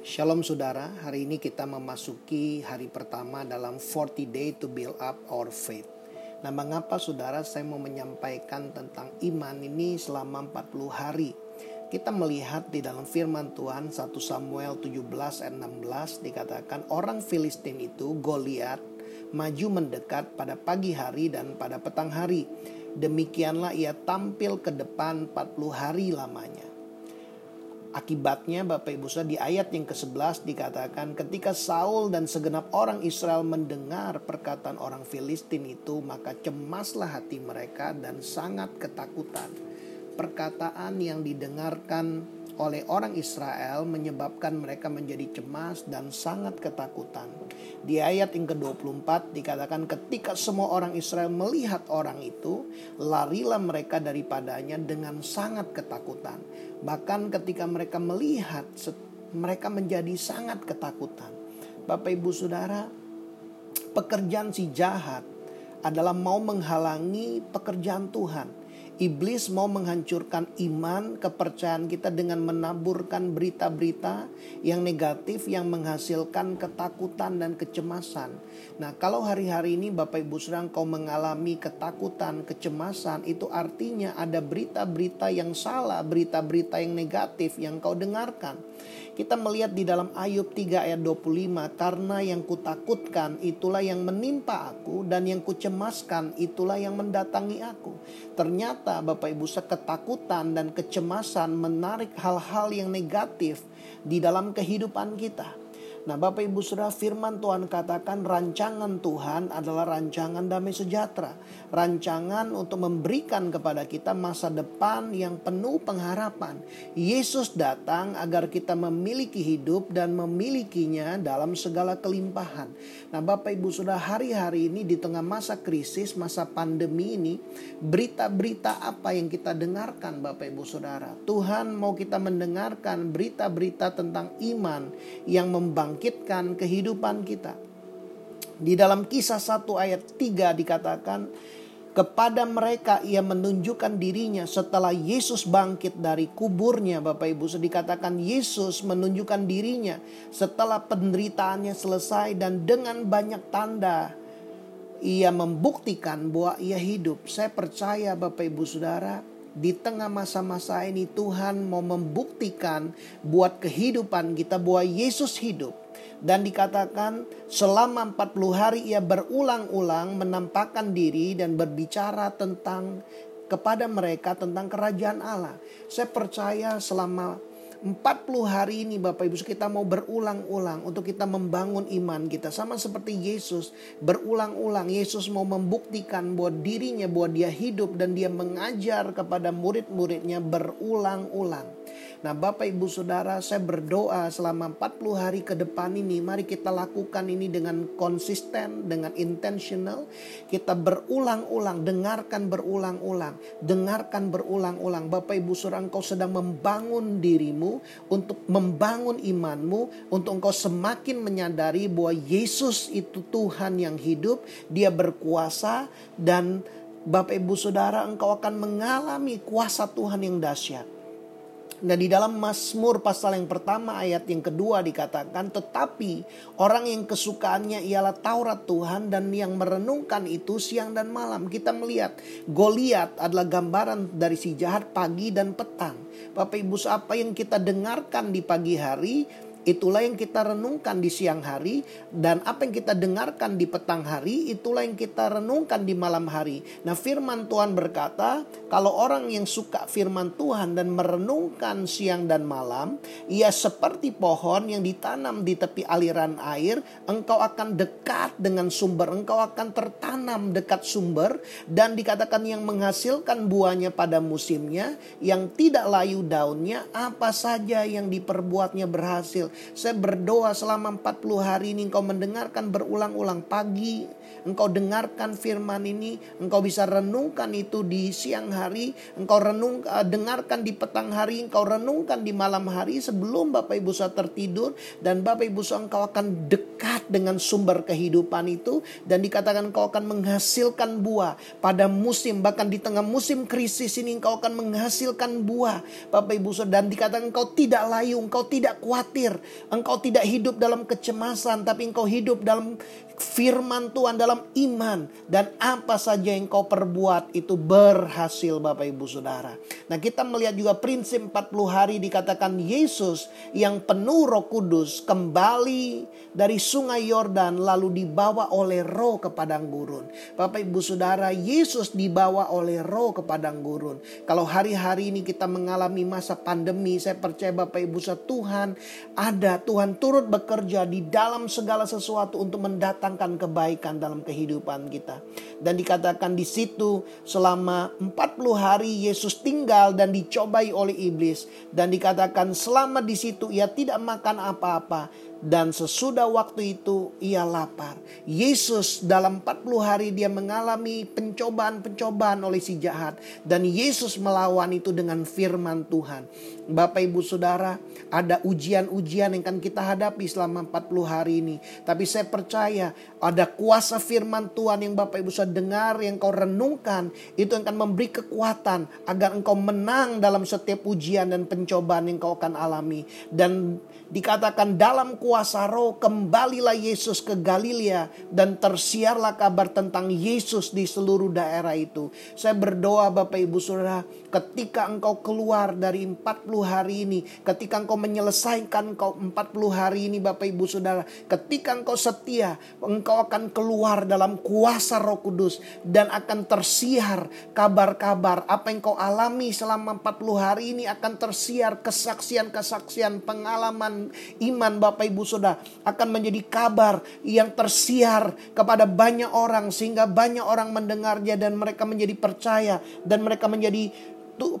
Shalom saudara, hari ini kita memasuki hari pertama dalam 40 day to build up our faith. Nah mengapa saudara saya mau menyampaikan tentang iman ini selama 40 hari. Kita melihat di dalam firman Tuhan 1 Samuel 17 ayat 16 dikatakan orang Filistin itu Goliat maju mendekat pada pagi hari dan pada petang hari. Demikianlah ia tampil ke depan 40 hari lamanya. Akibatnya Bapak Ibu Saudara di ayat yang ke-11 dikatakan ketika Saul dan segenap orang Israel mendengar perkataan orang Filistin itu maka cemaslah hati mereka dan sangat ketakutan. Perkataan yang didengarkan oleh orang Israel menyebabkan mereka menjadi cemas dan sangat ketakutan. Di ayat yang ke-24 dikatakan ketika semua orang Israel melihat orang itu, larilah mereka daripadanya dengan sangat ketakutan. Bahkan ketika mereka melihat, mereka menjadi sangat ketakutan. Bapak Ibu Saudara, pekerjaan si jahat adalah mau menghalangi pekerjaan Tuhan Iblis mau menghancurkan iman, kepercayaan kita dengan menaburkan berita-berita yang negatif yang menghasilkan ketakutan dan kecemasan. Nah, kalau hari-hari ini Bapak Ibu Saudara kau mengalami ketakutan, kecemasan, itu artinya ada berita-berita yang salah, berita-berita yang negatif yang kau dengarkan. Kita melihat di dalam Ayub 3 ayat 25, karena yang kutakutkan itulah yang menimpa aku dan yang kucemaskan itulah yang mendatangi aku. Ternyata Bapak Ibu ketakutan dan kecemasan menarik hal-hal yang negatif di dalam kehidupan kita. Nah Bapak Ibu Saudara firman Tuhan katakan rancangan Tuhan adalah rancangan damai sejahtera. Rancangan untuk memberikan kepada kita masa depan yang penuh pengharapan. Yesus datang agar kita memiliki hidup dan memilikinya dalam segala kelimpahan. Nah Bapak Ibu Saudara hari-hari ini di tengah masa krisis, masa pandemi ini. Berita-berita apa yang kita dengarkan Bapak Ibu Saudara. Tuhan mau kita mendengarkan berita-berita tentang iman yang membangun membangkitkan kehidupan kita. Di dalam kisah 1 ayat 3 dikatakan, kepada mereka ia menunjukkan dirinya setelah Yesus bangkit dari kuburnya Bapak Ibu dikatakan Yesus menunjukkan dirinya setelah penderitaannya selesai dan dengan banyak tanda ia membuktikan bahwa ia hidup saya percaya Bapak Ibu Saudara di tengah masa-masa ini Tuhan mau membuktikan buat kehidupan kita bahwa Yesus hidup. Dan dikatakan selama 40 hari ia berulang-ulang menampakkan diri dan berbicara tentang kepada mereka tentang kerajaan Allah. Saya percaya selama 40 hari ini Bapak Ibu kita mau berulang-ulang untuk kita membangun iman kita sama seperti Yesus berulang-ulang Yesus mau membuktikan bahwa dirinya bahwa dia hidup dan dia mengajar kepada murid-muridnya berulang-ulang. Nah Bapak Ibu Saudara saya berdoa selama 40 hari ke depan ini mari kita lakukan ini dengan konsisten, dengan intentional. Kita berulang-ulang, dengarkan berulang-ulang, dengarkan berulang-ulang. Bapak Ibu Saudara engkau sedang membangun dirimu untuk membangun imanmu, untuk engkau semakin menyadari bahwa Yesus itu Tuhan yang hidup, dia berkuasa dan Bapak Ibu Saudara engkau akan mengalami kuasa Tuhan yang dahsyat. Nah di dalam Mazmur pasal yang pertama ayat yang kedua dikatakan tetapi orang yang kesukaannya ialah Taurat Tuhan dan yang merenungkan itu siang dan malam. Kita melihat Goliat adalah gambaran dari si jahat pagi dan petang. Bapak Ibu apa yang kita dengarkan di pagi hari Itulah yang kita renungkan di siang hari dan apa yang kita dengarkan di petang hari itulah yang kita renungkan di malam hari. Nah, firman Tuhan berkata, kalau orang yang suka firman Tuhan dan merenungkan siang dan malam, ia seperti pohon yang ditanam di tepi aliran air, engkau akan dekat dengan sumber, engkau akan tertanam dekat sumber dan dikatakan yang menghasilkan buahnya pada musimnya, yang tidak layu daunnya, apa saja yang diperbuatnya berhasil saya berdoa selama 40 hari ini engkau mendengarkan berulang-ulang pagi. Engkau dengarkan firman ini. Engkau bisa renungkan itu di siang hari. Engkau renung, uh, dengarkan di petang hari. Engkau renungkan di malam hari sebelum Bapak Ibu saya tertidur. Dan Bapak Ibu saya engkau akan dekat dengan sumber kehidupan itu. Dan dikatakan engkau akan menghasilkan buah pada musim. Bahkan di tengah musim krisis ini engkau akan menghasilkan buah. Bapak Ibu saya dan dikatakan engkau tidak layu. Engkau tidak khawatir Engkau tidak hidup dalam kecemasan, tapi engkau hidup dalam firman Tuhan dalam iman dan apa saja yang kau perbuat itu berhasil Bapak Ibu Saudara. Nah, kita melihat juga prinsip 40 hari dikatakan Yesus yang penuh Roh Kudus kembali dari Sungai Yordan lalu dibawa oleh Roh ke padang gurun. Bapak Ibu Saudara, Yesus dibawa oleh Roh ke padang gurun. Kalau hari-hari ini kita mengalami masa pandemi, saya percaya Bapak Ibu Saudara Tuhan ada, Tuhan turut bekerja di dalam segala sesuatu untuk mendatangkan kebaikan dalam kehidupan kita. Dan dikatakan di situ selama 40 hari Yesus tinggal dan dicobai oleh iblis. Dan dikatakan selama di situ ia tidak makan apa-apa dan sesudah waktu itu ia lapar. Yesus dalam 40 hari dia mengalami pencobaan-pencobaan oleh si jahat dan Yesus melawan itu dengan firman Tuhan. Bapak Ibu Saudara, ada ujian-ujian yang akan kita hadapi selama 40 hari ini. Tapi saya percaya ada kuasa firman Tuhan yang Bapak Ibu Saudara dengar, yang kau renungkan, itu akan memberi kekuatan agar engkau menang dalam setiap ujian dan pencobaan yang kau akan alami. Dan dikatakan dalam kuasa roh kembalilah Yesus ke Galilea dan tersiarlah kabar tentang Yesus di seluruh daerah itu. Saya berdoa Bapak Ibu Saudara ketika engkau keluar dari 40 hari ini, ketika engkau menyelesaikan engkau 40 hari ini Bapak Ibu Saudara, ketika engkau setia, engkau akan keluar dalam kuasa Roh Kudus dan akan tersiar kabar-kabar apa yang kau alami selama 40 hari ini akan tersiar kesaksian-kesaksian pengalaman iman Bapak Ibu Saudara akan menjadi kabar yang tersiar kepada banyak orang sehingga banyak orang mendengarnya dan mereka menjadi percaya dan mereka menjadi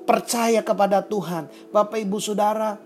percaya kepada Tuhan. Bapak Ibu Saudara,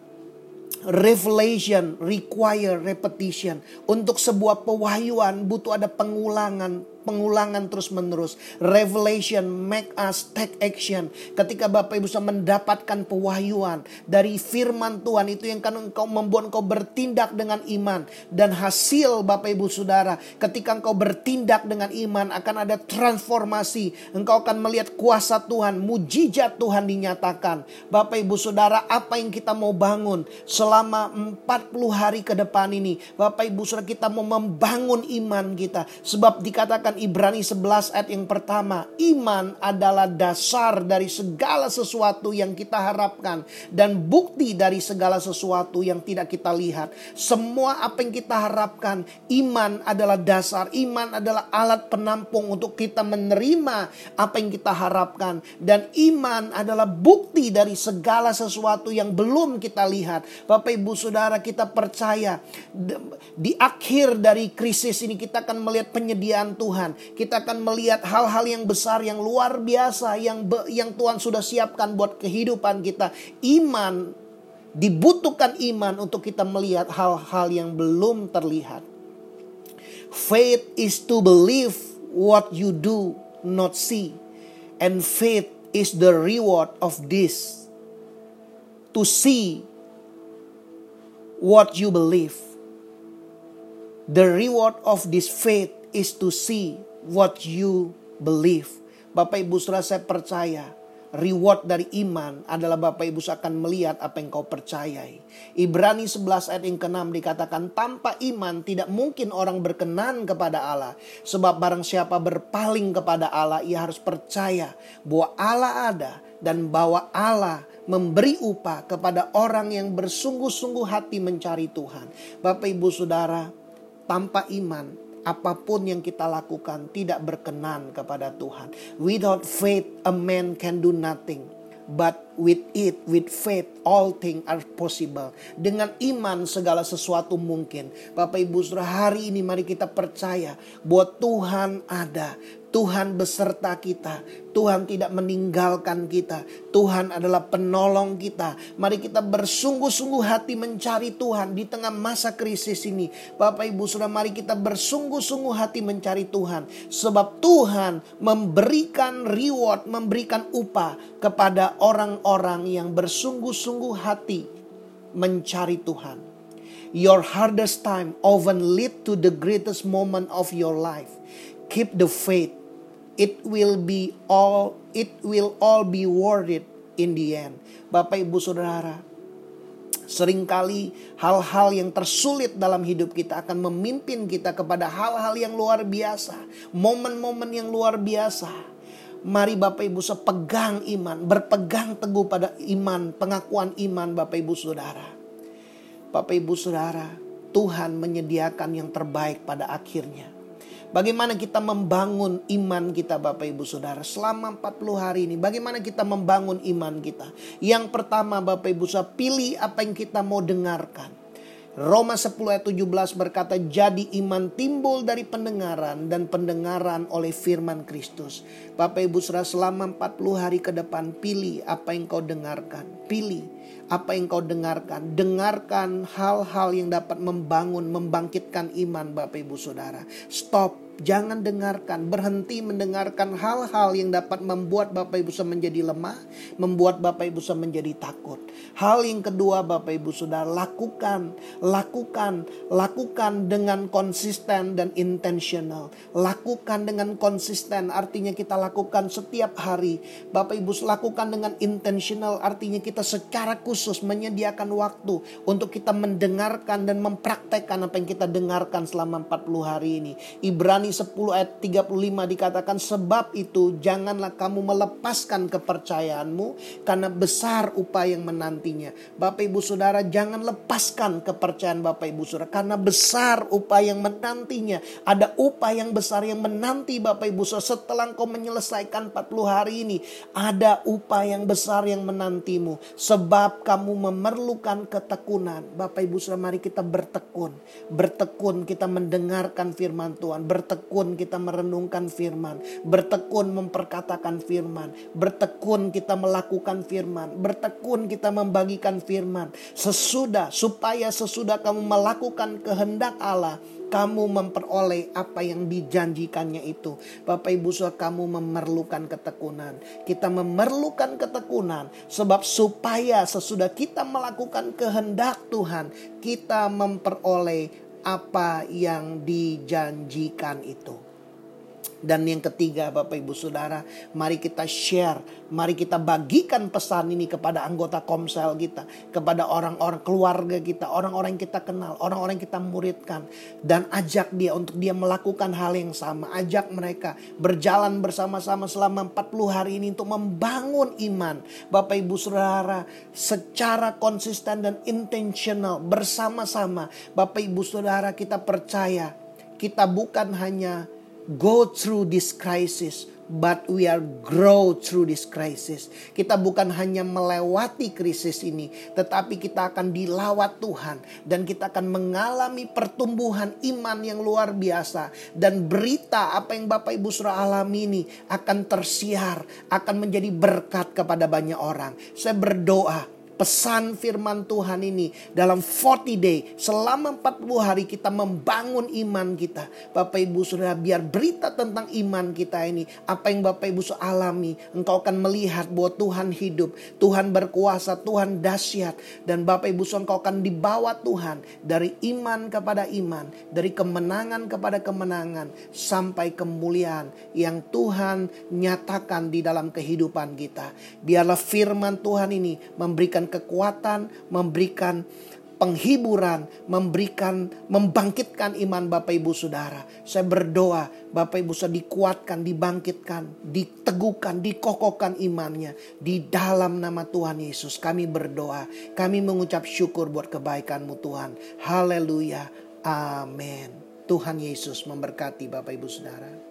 revelation require repetition. Untuk sebuah pewahyuan butuh ada pengulangan, pengulangan terus-menerus. Revelation make us take action. Ketika Bapak Ibu sudah mendapatkan pewahyuan dari firman Tuhan itu yang kan engkau membuat engkau bertindak dengan iman dan hasil Bapak Ibu Saudara ketika engkau bertindak dengan iman akan ada transformasi. Engkau akan melihat kuasa Tuhan, mujizat Tuhan dinyatakan. Bapak Ibu Saudara, apa yang kita mau bangun selama 40 hari ke depan ini? Bapak Ibu Saudara, kita mau membangun iman kita sebab dikatakan Ibrani 11 ayat yang pertama, iman adalah dasar dari segala sesuatu yang kita harapkan dan bukti dari segala sesuatu yang tidak kita lihat. Semua apa yang kita harapkan, iman adalah dasar, iman adalah alat penampung untuk kita menerima apa yang kita harapkan dan iman adalah bukti dari segala sesuatu yang belum kita lihat. Bapak Ibu Saudara, kita percaya di akhir dari krisis ini kita akan melihat penyediaan Tuhan Tuhan. Kita akan melihat hal-hal yang besar, yang luar biasa, yang be, yang Tuhan sudah siapkan buat kehidupan kita. Iman dibutuhkan iman untuk kita melihat hal-hal yang belum terlihat. Faith is to believe what you do not see. And faith is the reward of this. To see what you believe. The reward of this faith is to see what you believe. Bapak Ibu Saudara saya percaya reward dari iman adalah Bapak Ibu akan melihat apa yang kau percayai. Ibrani 11 ayat yang ke-6 dikatakan tanpa iman tidak mungkin orang berkenan kepada Allah. Sebab barang siapa berpaling kepada Allah ia harus percaya bahwa Allah ada dan bahwa Allah memberi upah kepada orang yang bersungguh-sungguh hati mencari Tuhan. Bapak Ibu Saudara, tanpa iman apa pun yang kita lakukan tidak berkenan kepada Tuhan. Without faith a man can do nothing. But with it, with faith, all things are possible. Dengan iman segala sesuatu mungkin. Bapak Ibu Saudara, hari ini mari kita percaya bahwa Tuhan ada. Tuhan beserta kita. Tuhan tidak meninggalkan kita. Tuhan adalah penolong kita. Mari kita bersungguh-sungguh hati mencari Tuhan di tengah masa krisis ini. Bapak Ibu sudah mari kita bersungguh-sungguh hati mencari Tuhan. Sebab Tuhan memberikan reward, memberikan upah kepada orang-orang yang bersungguh-sungguh hati mencari Tuhan. Your hardest time often lead to the greatest moment of your life. Keep the faith it will be all it will all be worth it in the end. Bapak Ibu Saudara, Seringkali hal-hal yang tersulit dalam hidup kita akan memimpin kita kepada hal-hal yang luar biasa, momen-momen yang luar biasa. Mari Bapak Ibu sepegang iman, berpegang teguh pada iman, pengakuan iman Bapak Ibu Saudara. Bapak Ibu Saudara, Tuhan menyediakan yang terbaik pada akhirnya. Bagaimana kita membangun iman kita Bapak Ibu Saudara selama 40 hari ini. Bagaimana kita membangun iman kita. Yang pertama Bapak Ibu Saudara pilih apa yang kita mau dengarkan. Roma 10 ayat 17 berkata jadi iman timbul dari pendengaran dan pendengaran oleh firman Kristus. Bapak Ibu Saudara selama 40 hari ke depan pilih apa yang kau dengarkan. Pilih apa yang kau dengarkan. Dengarkan hal-hal yang dapat membangun, membangkitkan iman Bapak Ibu Saudara. Stop Jangan dengarkan, berhenti mendengarkan hal-hal yang dapat membuat Bapak Ibu Saudara menjadi lemah, membuat Bapak Ibu Saudara menjadi takut. Hal yang kedua Bapak Ibu Saudara lakukan, lakukan, lakukan dengan konsisten dan intentional. Lakukan dengan konsisten artinya kita lakukan setiap hari. Bapak Ibu lakukan dengan intentional artinya kita secara khusus menyediakan waktu untuk kita mendengarkan dan mempraktekkan apa yang kita dengarkan selama 40 hari ini. Ibrani Ibrani 10 ayat 35 dikatakan sebab itu janganlah kamu melepaskan kepercayaanmu karena besar upaya yang menantinya. Bapak Ibu Saudara jangan lepaskan kepercayaan Bapak Ibu Saudara karena besar upaya yang menantinya. Ada upaya yang besar yang menanti Bapak Ibu Saudara setelah engkau menyelesaikan 40 hari ini. Ada upaya yang besar yang menantimu sebab kamu memerlukan ketekunan. Bapak Ibu Saudara mari kita bertekun. Bertekun kita mendengarkan firman Tuhan. Bertekun kita merenungkan firman, bertekun memperkatakan firman, bertekun kita melakukan firman, bertekun kita membagikan firman. Sesudah supaya sesudah kamu melakukan kehendak Allah, kamu memperoleh apa yang dijanjikannya itu. Bapak Ibu Saudara kamu memerlukan ketekunan. Kita memerlukan ketekunan sebab supaya sesudah kita melakukan kehendak Tuhan, kita memperoleh apa yang dijanjikan itu. Dan yang ketiga Bapak Ibu Saudara, mari kita share, mari kita bagikan pesan ini kepada anggota komsel kita, kepada orang-orang keluarga kita, orang-orang yang kita kenal, orang-orang yang kita muridkan. Dan ajak dia untuk dia melakukan hal yang sama, ajak mereka berjalan bersama-sama selama 40 hari ini untuk membangun iman. Bapak Ibu Saudara, secara konsisten dan intentional bersama-sama. Bapak Ibu Saudara kita percaya kita bukan hanya go through this crisis, but we are grow through this crisis. Kita bukan hanya melewati krisis ini, tetapi kita akan dilawat Tuhan dan kita akan mengalami pertumbuhan iman yang luar biasa dan berita apa yang Bapak Ibu Saudara alami ini akan tersiar, akan menjadi berkat kepada banyak orang. Saya berdoa pesan firman Tuhan ini dalam 40 day. Selama 40 hari kita membangun iman kita. Bapak Ibu Saudara biar berita tentang iman kita ini apa yang Bapak Ibu alami engkau akan melihat bahwa Tuhan hidup Tuhan berkuasa Tuhan dahsyat. Dan Bapak Ibu Saudara engkau akan dibawa Tuhan dari iman kepada iman dari kemenangan kepada kemenangan sampai kemuliaan yang Tuhan nyatakan di dalam kehidupan kita. Biarlah firman Tuhan ini memberikan memberikan kekuatan, memberikan penghiburan, memberikan membangkitkan iman Bapak Ibu Saudara. Saya berdoa Bapak Ibu Saudara dikuatkan, dibangkitkan, diteguhkan, dikokohkan imannya di dalam nama Tuhan Yesus. Kami berdoa, kami mengucap syukur buat kebaikanmu Tuhan. Haleluya. Amin. Tuhan Yesus memberkati Bapak Ibu Saudara.